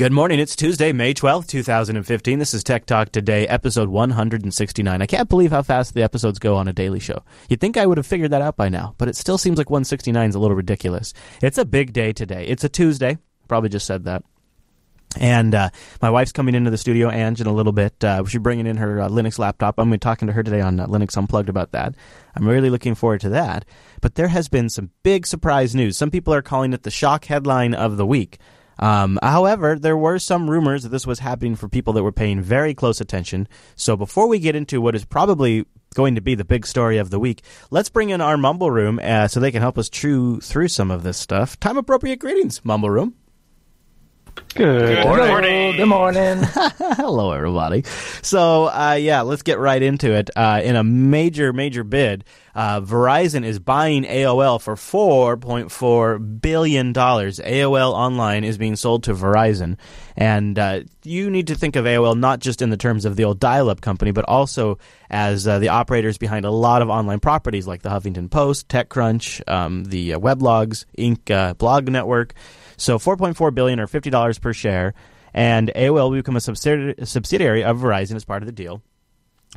Good morning. It's Tuesday, May 12th, 2015. This is Tech Talk Today, episode 169. I can't believe how fast the episodes go on a daily show. You'd think I would have figured that out by now, but it still seems like 169 is a little ridiculous. It's a big day today. It's a Tuesday. Probably just said that. And uh, my wife's coming into the studio, Ange, in a little bit. Uh, she's bringing in her uh, Linux laptop. I'm going to be talking to her today on uh, Linux Unplugged about that. I'm really looking forward to that. But there has been some big surprise news. Some people are calling it the shock headline of the week. Um, however, there were some rumors that this was happening for people that were paying very close attention. So before we get into what is probably going to be the big story of the week, let's bring in our Mumble Room uh, so they can help us chew through some of this stuff. Time appropriate greetings, Mumble Room. Good, morning. Good morning. Hello, everybody. So, uh, yeah, let's get right into it. Uh, in a major, major bid, uh, Verizon is buying AOL for $4.4 billion. AOL Online is being sold to Verizon. And uh, you need to think of AOL not just in the terms of the old dial up company, but also as uh, the operators behind a lot of online properties like the Huffington Post, TechCrunch, um, the uh, Weblogs, Inc. blog network. So 4.4 billion or $50 per share, and AOL will become a subsidiary of Verizon as part of the deal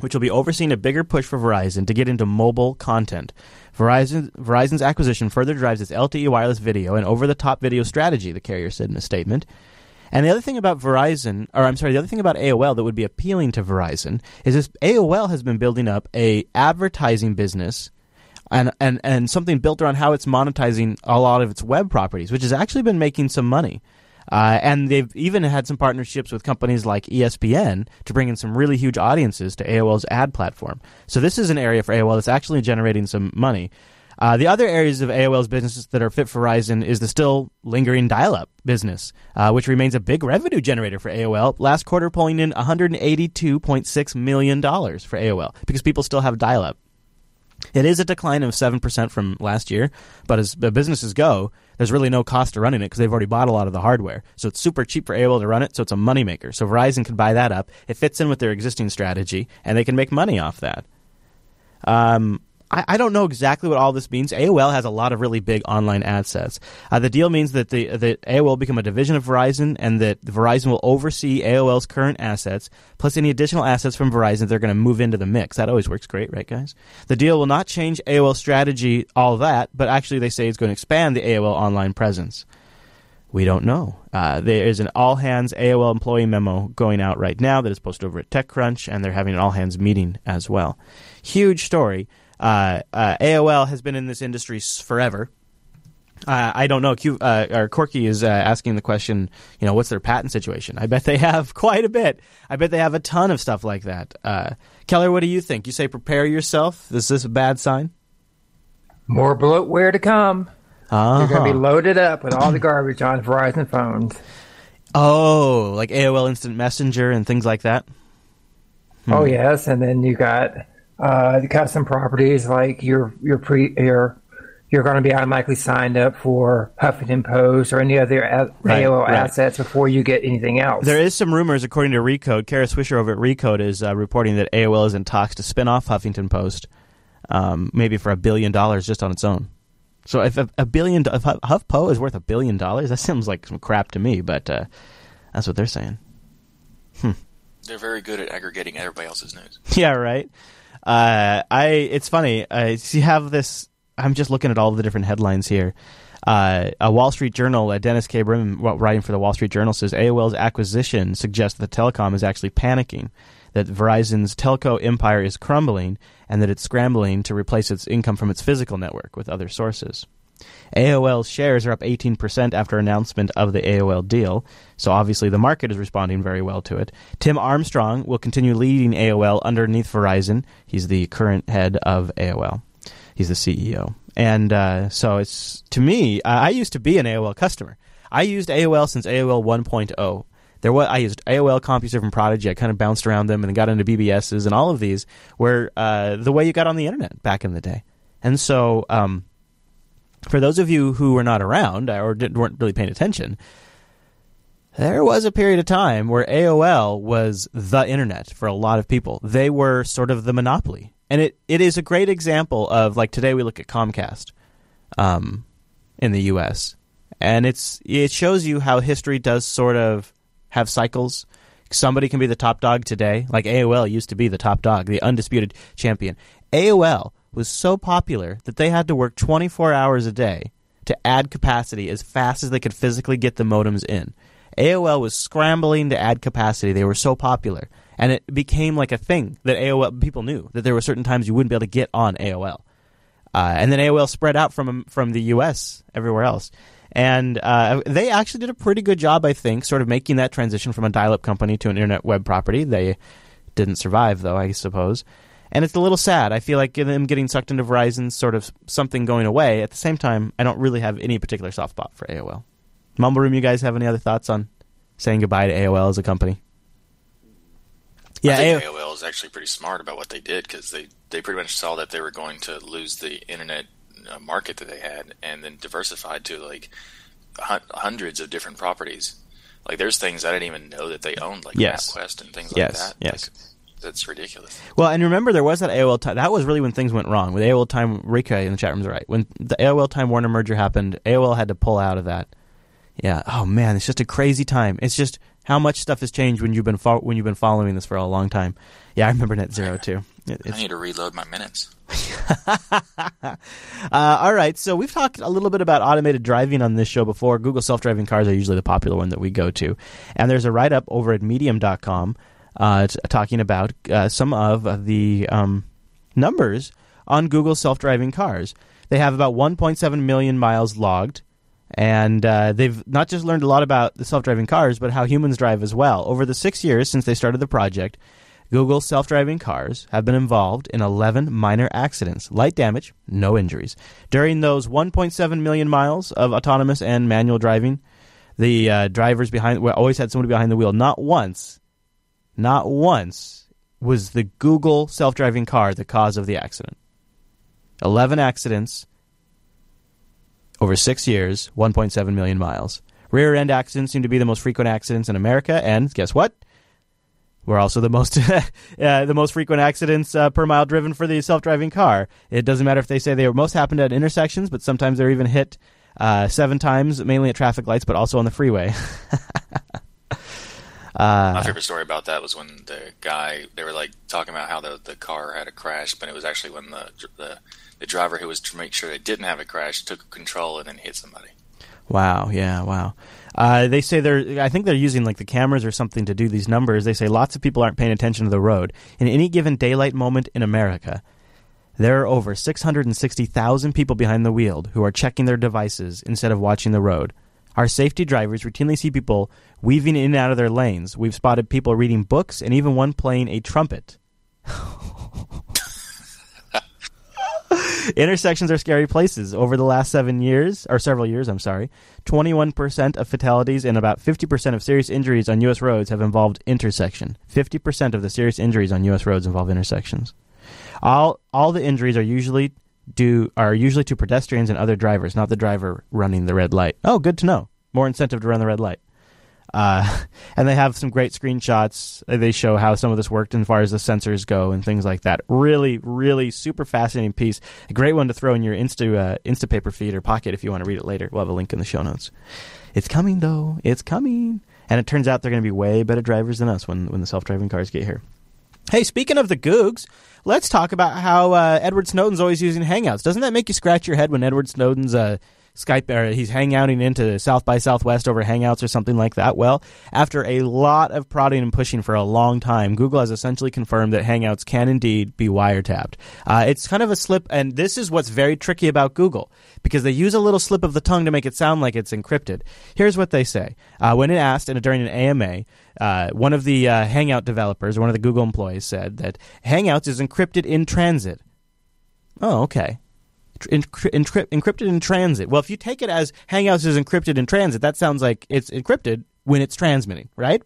which will be overseeing a bigger push for Verizon to get into mobile content. Verizon, Verizon's acquisition further drives its LTE wireless video and over the top video strategy, the carrier said in a statement. And the other thing about Verizon, or I'm sorry, the other thing about AOL that would be appealing to Verizon is this AOL has been building up a advertising business and, and, and something built around how it's monetizing a lot of its web properties, which has actually been making some money. Uh, and they've even had some partnerships with companies like ESPN to bring in some really huge audiences to AOL's ad platform. So this is an area for AOL that's actually generating some money. Uh, the other areas of AOL's businesses that are fit for Verizon is the still lingering dial-up business, uh, which remains a big revenue generator for AOL. Last quarter, pulling in 182.6 million dollars for AOL because people still have dial-up. It is a decline of 7% from last year, but as businesses go, there's really no cost to running it because they've already bought a lot of the hardware. So it's super cheap for AOL to run it, so it's a moneymaker. So Verizon can buy that up. It fits in with their existing strategy, and they can make money off that. Um, I, I, don't know exactly what all this means. AOL has a lot of really big online ad sets. Uh, the deal means that the that AOL will become a division of Verizon, and that Verizon will oversee AOL's current assets plus any additional assets from Verizon. That they're going to move into the mix. That always works great, right, guys? The deal will not change AOL strategy, all that, but actually they say it's going to expand the AOL online presence. We don't know. Uh, there is an all hands AOL employee memo going out right now that is posted over at TechCrunch, and they're having an all hands meeting as well. Huge story. Uh, uh, AOL has been in this industry forever. Uh, I don't know. Q, uh, or Corky is uh, asking the question. You know, what's their patent situation? I bet they have quite a bit. I bet they have a ton of stuff like that. Uh, Keller, what do you think? You say prepare yourself. Is this a bad sign? More bloatware to come. Uh-huh. You're going to be loaded up with all the garbage on Verizon phones. Oh, like AOL Instant Messenger and things like that. Hmm. Oh yes, and then you got uh, the custom properties like your your pre your you're going to be automatically signed up for Huffington Post or any other a- right, AOL right. assets before you get anything else. There is some rumors, according to Recode. Kara Swisher over at Recode is uh, reporting that AOL is in talks to spin off Huffington Post, um, maybe for a billion dollars just on its own. So if a, a billion, if HuffPo is worth a billion dollars, that seems like some crap to me. But uh, that's what they're saying. Hmm. They're very good at aggregating everybody else's news. Yeah, right. Uh, I it's funny. Uh, you have this. I'm just looking at all the different headlines here. Uh, a Wall Street Journal, uh, Dennis K. Berman, writing for the Wall Street Journal, says AOL's acquisition suggests that the telecom is actually panicking, that Verizon's telco empire is crumbling, and that it's scrambling to replace its income from its physical network with other sources. AOL shares are up 18% after announcement of the AOL deal, so obviously the market is responding very well to it. Tim Armstrong will continue leading AOL underneath Verizon. He's the current head of AOL. He's the CEO. And uh, so it's to me, I used to be an AOL customer. I used AOL since AOL 1.0. There was I used AOL, CompuServe, and Prodigy. I kind of bounced around them and got into BBSs and all of these were uh, the way you got on the internet back in the day. And so um, for those of you who were not around or weren't really paying attention, there was a period of time where AOL was the internet for a lot of people. They were sort of the monopoly. And it, it is a great example of like today we look at Comcast um, in the US. And it's it shows you how history does sort of have cycles. Somebody can be the top dog today, like AOL used to be the top dog, the undisputed champion. AOL was so popular that they had to work 24 hours a day to add capacity as fast as they could physically get the modems in. AOL was scrambling to add capacity. They were so popular. And it became like a thing that AOL people knew that there were certain times you wouldn't be able to get on AOL. Uh, and then AOL spread out from from the U.S. everywhere else. And uh, they actually did a pretty good job, I think, sort of making that transition from a dial-up company to an internet web property. They didn't survive, though, I suppose. And it's a little sad. I feel like them getting sucked into Verizon, sort of something going away. At the same time, I don't really have any particular soft spot for AOL. Mumble Room, you guys have any other thoughts on saying goodbye to AOL as a company? Yeah, I think AOL is actually pretty smart about what they did because they, they pretty much saw that they were going to lose the internet uh, market that they had and then diversified to like hundreds of different properties. Like there's things I didn't even know that they owned, like yes. MapQuest and things yes. like that. Yes. Like, that's ridiculous. Well, and remember there was that AOL time. That was really when things went wrong with AOL time. Rika in the chat room is right. When the AOL Time Warner merger happened, AOL had to pull out of that. Yeah. Oh man, it's just a crazy time. It's just how much stuff has changed when you've been fo- when you've been following this for a long time. Yeah, I remember Net Zero too. It, I need to reload my minutes. uh, all right, so we've talked a little bit about automated driving on this show before. Google self-driving cars are usually the popular one that we go to, and there's a write-up over at Medium.com uh, t- talking about uh, some of the um, numbers on Google self-driving cars. They have about 1.7 million miles logged. And uh, they've not just learned a lot about the self driving cars, but how humans drive as well. Over the six years since they started the project, Google self driving cars have been involved in 11 minor accidents, light damage, no injuries. During those 1.7 million miles of autonomous and manual driving, the uh, drivers behind well, always had somebody behind the wheel. Not once, not once was the Google self driving car the cause of the accident. 11 accidents over six years, 1.7 million miles. Rear end accidents seem to be the most frequent accidents in America, and guess what? We're also the most uh, the most frequent accidents uh, per mile driven for the self driving car. It doesn't matter if they say they most happened at intersections, but sometimes they're even hit uh, seven times, mainly at traffic lights, but also on the freeway. Uh, My favorite story about that was when the guy they were like talking about how the the car had a crash, but it was actually when the the the driver who was to make sure it didn't have a crash took control and then hit somebody. Wow. Yeah. Wow. Uh, they say they're. I think they're using like the cameras or something to do these numbers. They say lots of people aren't paying attention to the road. In any given daylight moment in America, there are over 660,000 people behind the wheel who are checking their devices instead of watching the road. Our safety drivers routinely see people weaving in and out of their lanes. We've spotted people reading books and even one playing a trumpet. Intersections are scary places. Over the last seven years, or several years, I'm sorry, 21% of fatalities and about 50% of serious injuries on U.S. roads have involved intersection. 50% of the serious injuries on U.S. roads involve intersections. All all the injuries are usually due are usually to pedestrians and other drivers, not the driver running the red light. Oh, good to know. More incentive to run the red light. Uh, and they have some great screenshots. They show how some of this worked as far as the sensors go and things like that. Really, really super fascinating piece. A great one to throw in your Insta uh, Instapaper feed or pocket if you want to read it later. We'll have a link in the show notes. It's coming though. It's coming. And it turns out they're going to be way better drivers than us when when the self driving cars get here. Hey, speaking of the Googs, let's talk about how uh, Edward Snowden's always using Hangouts. Doesn't that make you scratch your head when Edward Snowden's uh, Skype or he's hangouting into South by Southwest over Hangouts or something like that. Well, after a lot of prodding and pushing for a long time, Google has essentially confirmed that Hangouts can indeed be wiretapped. Uh, it's kind of a slip, and this is what's very tricky about Google because they use a little slip of the tongue to make it sound like it's encrypted. Here's what they say: uh, when it asked, and during an AMA. Uh, one of the uh, Hangout developers, one of the Google employees, said that Hangouts is encrypted in transit. Oh, okay encrypted in transit. Well, if you take it as Hangouts is encrypted in transit, that sounds like it's encrypted when it's transmitting, right?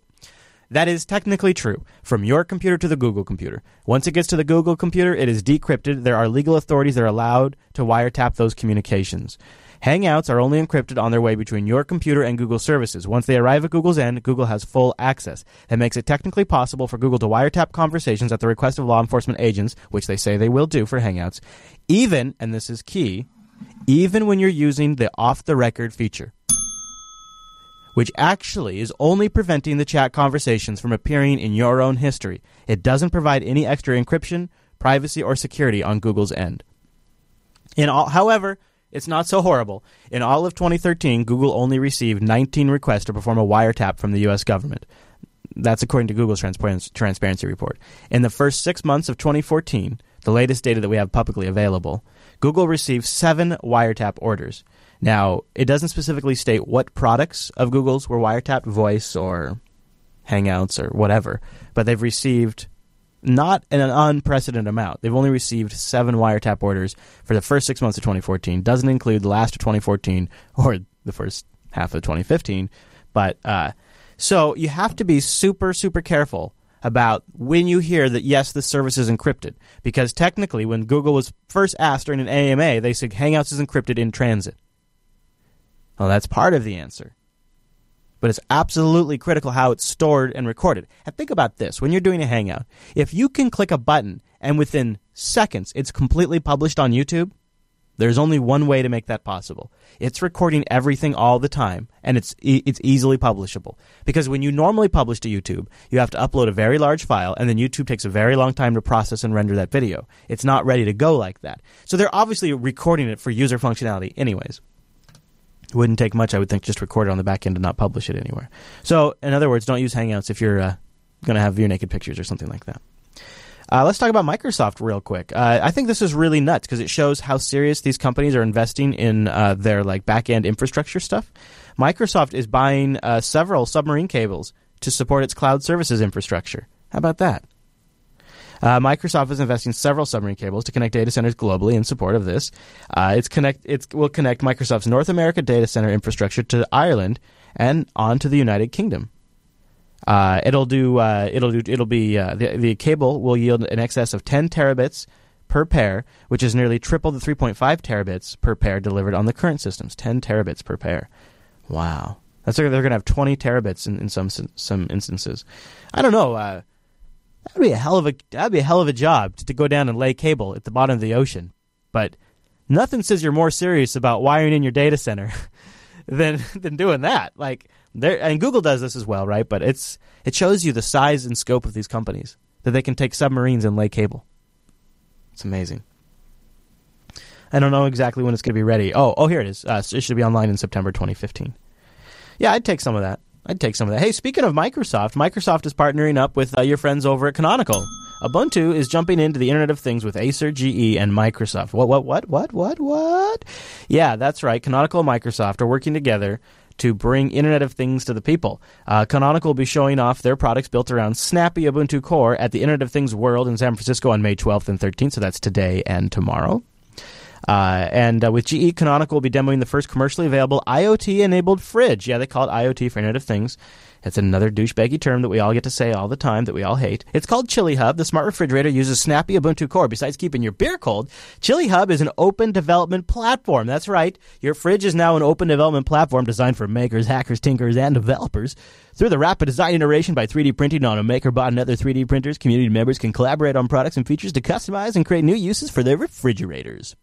That is technically true from your computer to the Google computer. Once it gets to the Google computer, it is decrypted. There are legal authorities that are allowed to wiretap those communications. Hangouts are only encrypted on their way between your computer and Google services. Once they arrive at Google's end, Google has full access. That makes it technically possible for Google to wiretap conversations at the request of law enforcement agents, which they say they will do for Hangouts, even, and this is key, even when you're using the off the record feature which actually is only preventing the chat conversations from appearing in your own history. It doesn't provide any extra encryption, privacy, or security on Google's end. In all, however, it's not so horrible. In all of 2013, Google only received 19 requests to perform a wiretap from the U.S. government. That's according to Google's transparency report. In the first six months of 2014, the latest data that we have publicly available, Google received seven wiretap orders. Now, it doesn't specifically state what products of Google's were wiretapped, voice or Hangouts or whatever, but they've received not an unprecedented amount. They've only received seven wiretap orders for the first six months of 2014. Doesn't include the last of 2014 or the first half of 2015. But uh, so you have to be super, super careful about when you hear that yes, the service is encrypted, because technically, when Google was first asked during an AMA, they said Hangouts is encrypted in transit. Well, that's part of the answer. But it's absolutely critical how it's stored and recorded. And think about this when you're doing a Hangout, if you can click a button and within seconds it's completely published on YouTube, there's only one way to make that possible. It's recording everything all the time, and it's e- it's easily publishable. Because when you normally publish to YouTube, you have to upload a very large file, and then YouTube takes a very long time to process and render that video. It's not ready to go like that. So they're obviously recording it for user functionality, anyways. It wouldn't take much, I would think, just record it on the back end and not publish it anywhere. So, in other words, don't use Hangouts if you're uh, going to have your naked pictures or something like that. Uh, let's talk about Microsoft real quick. Uh, I think this is really nuts because it shows how serious these companies are investing in uh, their like back end infrastructure stuff. Microsoft is buying uh, several submarine cables to support its cloud services infrastructure. How about that? Uh, Microsoft is investing several submarine cables to connect data centers globally in support of this. Uh, it's connect it will connect Microsoft's North America data center infrastructure to Ireland and on to the United Kingdom. Uh, it'll do uh, it'll do it'll be uh, the the cable will yield an excess of 10 terabits per pair, which is nearly triple the 3.5 terabits per pair delivered on the current systems. 10 terabits per pair. Wow. That's they're going to have 20 terabits in, in some some instances. I don't know. Uh, That'd be a hell of a that'd be a hell of a job to, go down and lay cable at the bottom of the ocean. But nothing says you're more serious about wiring in your data center than than doing that. Like there and Google does this as well, right? But it's it shows you the size and scope of these companies that they can take submarines and lay cable. It's amazing. I don't know exactly when it's going to be ready. Oh, oh, here it is. Uh, it should be online in September 2015. Yeah, I'd take some of that. I'd take some of that. Hey, speaking of Microsoft, Microsoft is partnering up with uh, your friends over at Canonical. Ubuntu is jumping into the Internet of Things with Acer, GE, and Microsoft. What, what, what, what, what, what? Yeah, that's right. Canonical and Microsoft are working together to bring Internet of Things to the people. Uh, Canonical will be showing off their products built around Snappy Ubuntu Core at the Internet of Things World in San Francisco on May 12th and 13th, so that's today and tomorrow. Uh, and uh, with GE, Canonical will be demoing the first commercially available IoT enabled fridge. Yeah, they call it IoT for Internet of Things. It's another douchebaggy term that we all get to say all the time that we all hate. It's called ChillHub. The smart refrigerator uses snappy Ubuntu core. Besides keeping your beer cold, ChillHub is an open development platform. That's right. Your fridge is now an open development platform designed for makers, hackers, tinkers, and developers. Through the rapid design iteration by 3D printing on a MakerBot and other 3D printers, community members can collaborate on products and features to customize and create new uses for their refrigerators.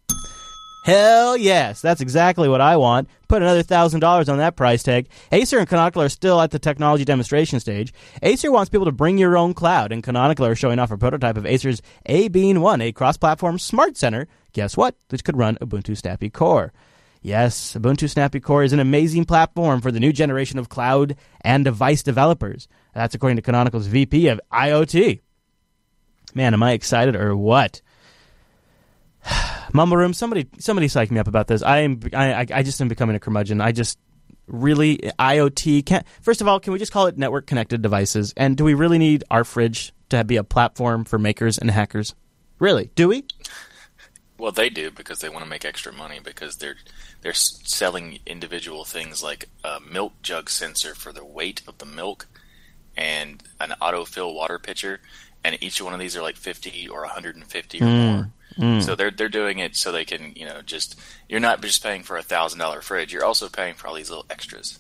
Hell yes, that's exactly what I want. Put another thousand dollars on that price tag. Acer and Canonical are still at the technology demonstration stage. Acer wants people to bring your own cloud, and Canonical are showing off a prototype of Acer's aBeing One, a cross-platform smart center. Guess what? Which could run Ubuntu Snappy Core. Yes, Ubuntu Snappy Core is an amazing platform for the new generation of cloud and device developers. That's according to Canonical's VP of IoT. Man, am I excited or what? Mumble Room, somebody somebody psych me up about this. I am I I just am becoming a curmudgeon. I just really IoT can't. First of all, can we just call it network connected devices? And do we really need our fridge to be a platform for makers and hackers? Really? Do we? Well, they do because they want to make extra money because they're they're selling individual things like a milk jug sensor for the weight of the milk and an autofill water pitcher, and each one of these are like fifty or one hundred and fifty or mm. more. Mm. So they're they're doing it so they can you know just you're not just paying for a thousand dollar fridge, you're also paying for all these little extras.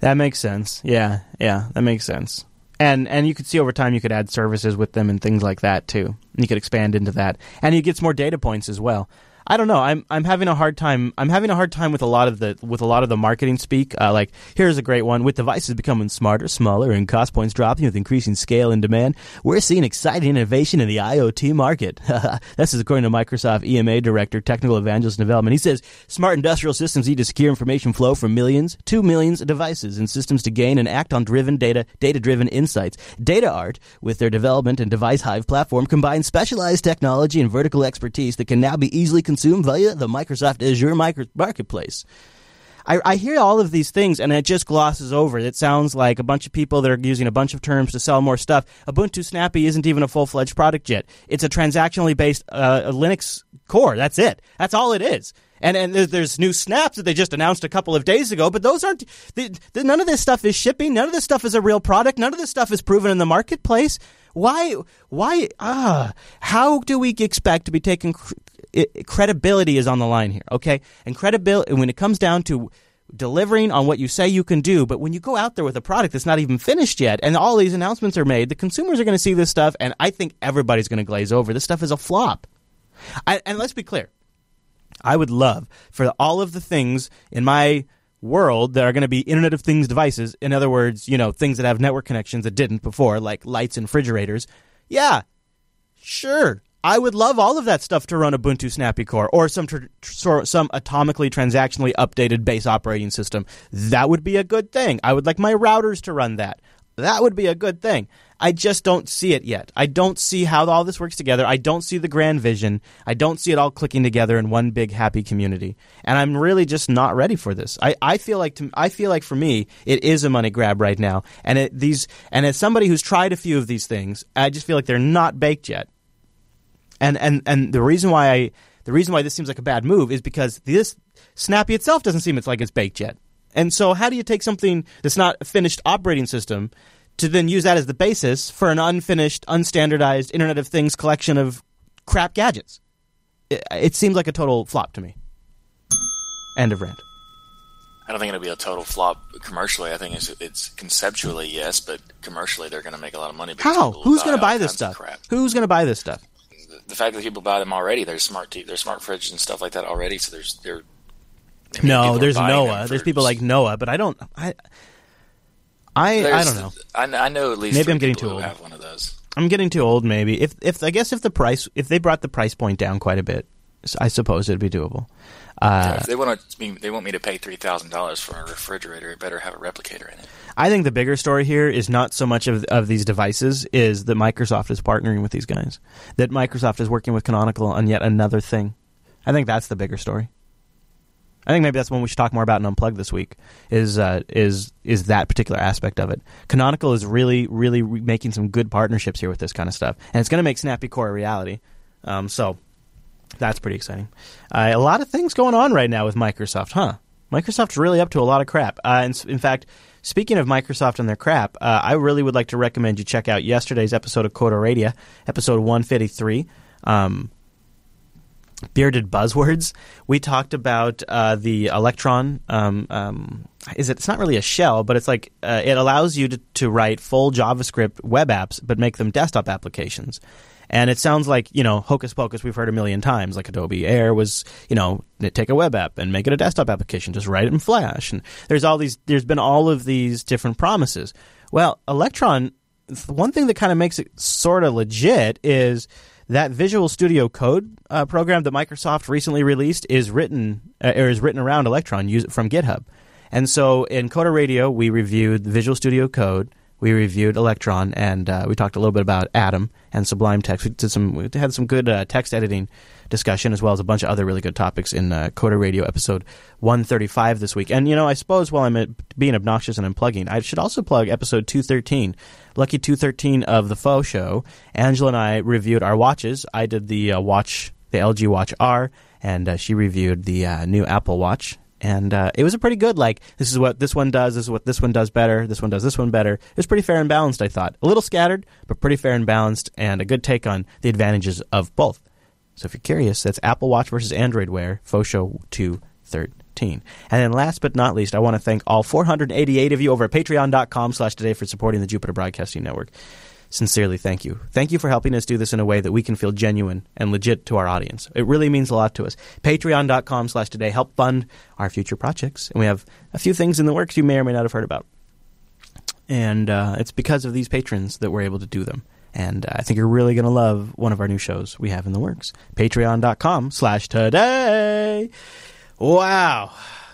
That makes sense. Yeah, yeah, that makes sense. And and you could see over time you could add services with them and things like that too. You could expand into that, and you get some more data points as well. I don't know. I'm I'm having a hard time. I'm having a hard time with a lot of the with a lot of the marketing speak. Uh, like here's a great one: with devices becoming smarter, smaller, and cost points dropping with increasing scale and demand, we're seeing exciting innovation in the IoT market. this is according to Microsoft EMA Director, Technical Evangelist Development. He says smart industrial systems need to secure information flow from millions to millions of devices and systems to gain and act on driven data, data driven insights. Data Art, with their development and Device Hive platform, combines specialized technology and vertical expertise that can now be easily via the Microsoft Azure micro- marketplace. I, I, hear all of these things and it just glosses over. It sounds like a bunch of people that are using a bunch of terms to sell more stuff. Ubuntu Snappy isn't even a full fledged product yet. It's a transactionally based uh, Linux core. That's it. That's all it is. And and there's, there's, new snaps that they just announced a couple of days ago, but those aren't. None of this stuff is shipping. None of this stuff is a real product. None of this stuff is proven in the marketplace. Why? Why? Ah, how do we expect to be taken? It, credibility is on the line here, okay? And credibility when it comes down to delivering on what you say you can do, but when you go out there with a product that's not even finished yet, and all these announcements are made, the consumers are going to see this stuff, and I think everybody's going to glaze over. This stuff is a flop. I, and let's be clear. I would love for all of the things in my world that are going to be Internet of Things devices. In other words, you know, things that have network connections that didn't before, like lights and refrigerators. Yeah, sure. I would love all of that stuff to run Ubuntu Snappy Core or some tr- some atomically transactionally updated base operating system. That would be a good thing. I would like my routers to run that. That would be a good thing. I just don't see it yet. I don't see how all this works together. I don't see the grand vision. I don't see it all clicking together in one big happy community. And I'm really just not ready for this. I, I feel like to, I feel like for me it is a money grab right now. And it, these and as somebody who's tried a few of these things, I just feel like they're not baked yet. And and and the reason why I the reason why this seems like a bad move is because this Snappy itself doesn't seem it's like it's baked yet. And so how do you take something that's not a finished operating system to then use that as the basis for an unfinished, unstandardized Internet of Things collection of crap gadgets. It, it seems like a total flop to me. End of rant. I don't think it'll be a total flop commercially. I think it's, it's conceptually yes, but commercially they're going to make a lot of money. How? Who's going to buy this stuff? Who's going to buy this stuff? The, fact that people buy them already, they're smart, t- they're smart fridges and stuff like that already. So there's they're. no, there's Noah. There's people like Noah, but I don't. I I There's, I don't know. I, I know at least maybe I'm getting too old. Have one of those. I'm getting too old. Maybe if if I guess if the price if they brought the price point down quite a bit, I suppose it'd be doable. Uh, yeah, if they want to, they want me to pay three thousand dollars for a refrigerator. It better have a replicator in it. I think the bigger story here is not so much of of these devices is that Microsoft is partnering with these guys. That Microsoft is working with Canonical on yet another thing. I think that's the bigger story. I think maybe that's one we should talk more about in Unplugged this week. Is uh, is is that particular aspect of it? Canonical is really really re- making some good partnerships here with this kind of stuff, and it's going to make Snappy Core a reality. Um, so that's pretty exciting. Uh, a lot of things going on right now with Microsoft, huh? Microsoft's really up to a lot of crap. Uh, and in fact, speaking of Microsoft and their crap, uh, I really would like to recommend you check out yesterday's episode of Coder Radio, episode 153. Um, bearded buzzwords. We talked about uh, the Electron. Um, um, is it? It's not really a shell, but it's like uh, it allows you to, to write full JavaScript web apps, but make them desktop applications. And it sounds like you know hocus pocus we've heard a million times. Like Adobe Air was, you know, take a web app and make it a desktop application. Just write it in Flash. And there's all these. There's been all of these different promises. Well, Electron. One thing that kind of makes it sort of legit is that Visual Studio Code uh, program that Microsoft recently released is written uh, or is written around Electron use, from GitHub. And so in Coder Radio, we reviewed Visual Studio Code, we reviewed Electron, and uh, we talked a little bit about Atom and Sublime Text. We did some, we had some good uh, text editing discussion as well as a bunch of other really good topics in uh, Coder Radio episode 135 this week. And you know, I suppose while I'm being obnoxious and unplugging, I should also plug episode 213 Lucky 213 of the Faux Show, Angela and I reviewed our watches. I did the uh, watch, the LG Watch R, and uh, she reviewed the uh, new Apple Watch. And uh, it was a pretty good, like, this is what this one does, this is what this one does better, this one does this one better. It was pretty fair and balanced, I thought. A little scattered, but pretty fair and balanced, and a good take on the advantages of both. So if you're curious, that's Apple Watch versus Android Wear, Faux Show 213. And then last but not least, I want to thank all 488 of you over at patreon.com slash today for supporting the Jupiter Broadcasting Network. Sincerely thank you. Thank you for helping us do this in a way that we can feel genuine and legit to our audience. It really means a lot to us. Patreon.com slash today. Help fund our future projects. And we have a few things in the works you may or may not have heard about. And uh, it's because of these patrons that we're able to do them. And uh, I think you're really going to love one of our new shows we have in the works. Patreon.com slash today. Wow.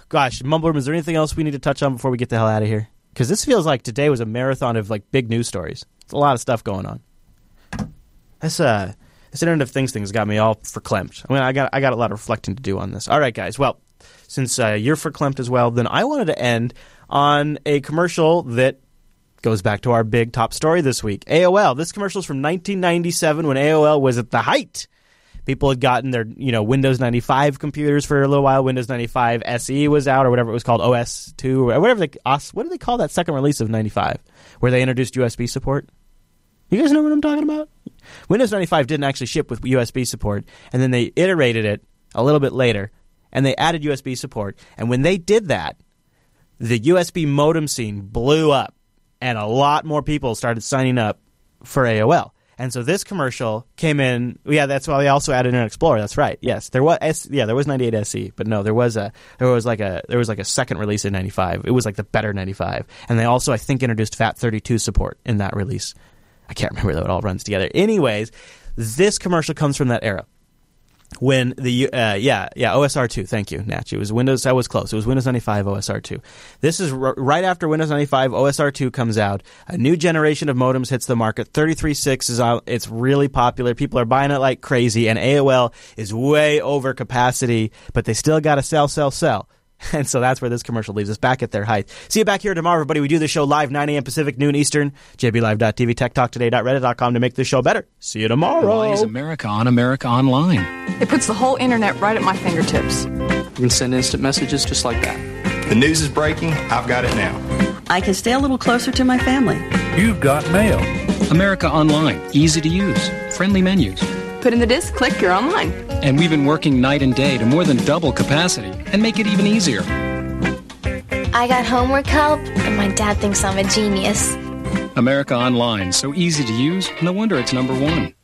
Gosh, Mumbler, is there anything else we need to touch on before we get the hell out of here? Because this feels like today was a marathon of like big news stories. It's a lot of stuff going on. This uh, this Internet of Things thing's got me all verklempt. I mean, I got I got a lot of reflecting to do on this. All right, guys. Well, since uh, you're verklempt as well, then I wanted to end on a commercial that goes back to our big top story this week. AOL. This commercial is from 1997 when AOL was at the height. People had gotten their, you know, Windows 95 computers for a little while. Windows 95 SE was out, or whatever it was called, OS 2, or whatever they, what do they call that second release of 95, where they introduced USB support? You guys know what I'm talking about? Windows 95 didn't actually ship with USB support, and then they iterated it a little bit later, and they added USB support. And when they did that, the USB modem scene blew up and a lot more people started signing up for AOL. And so this commercial came in. Yeah, that's why they also added Internet Explorer. That's right. Yes, there was. Yeah, there was 98 SE, but no, there was a there was like a there was like a second release in 95. It was like the better 95, and they also I think introduced FAT32 support in that release. I can't remember though. It all runs together. Anyways, this commercial comes from that era when the uh, yeah yeah OSR two. Thank you, Natch. It was Windows. I was close. It was Windows ninety five OSR two. This is r- right after Windows ninety five OSR two comes out. A new generation of modems hits the market. Thirty three six is out. It's really popular. People are buying it like crazy, and AOL is way over capacity, but they still got to sell, sell, sell. And so that's where this commercial leaves us back at their height. See you back here tomorrow, everybody. We do this show live 9 a.m. Pacific, noon Eastern. JBLive.tv, TechTalkToday.reddit.com to make the show better. See you tomorrow. Why is America on America Online? It puts the whole internet right at my fingertips. You can send instant messages just like that. The news is breaking. I've got it now. I can stay a little closer to my family. You've got mail. America Online. Easy to use. Friendly menus. Put in the disk, click, you're online. And we've been working night and day to more than double capacity and make it even easier. I got homework help, and my dad thinks I'm a genius. America Online. So easy to use, no wonder it's number one.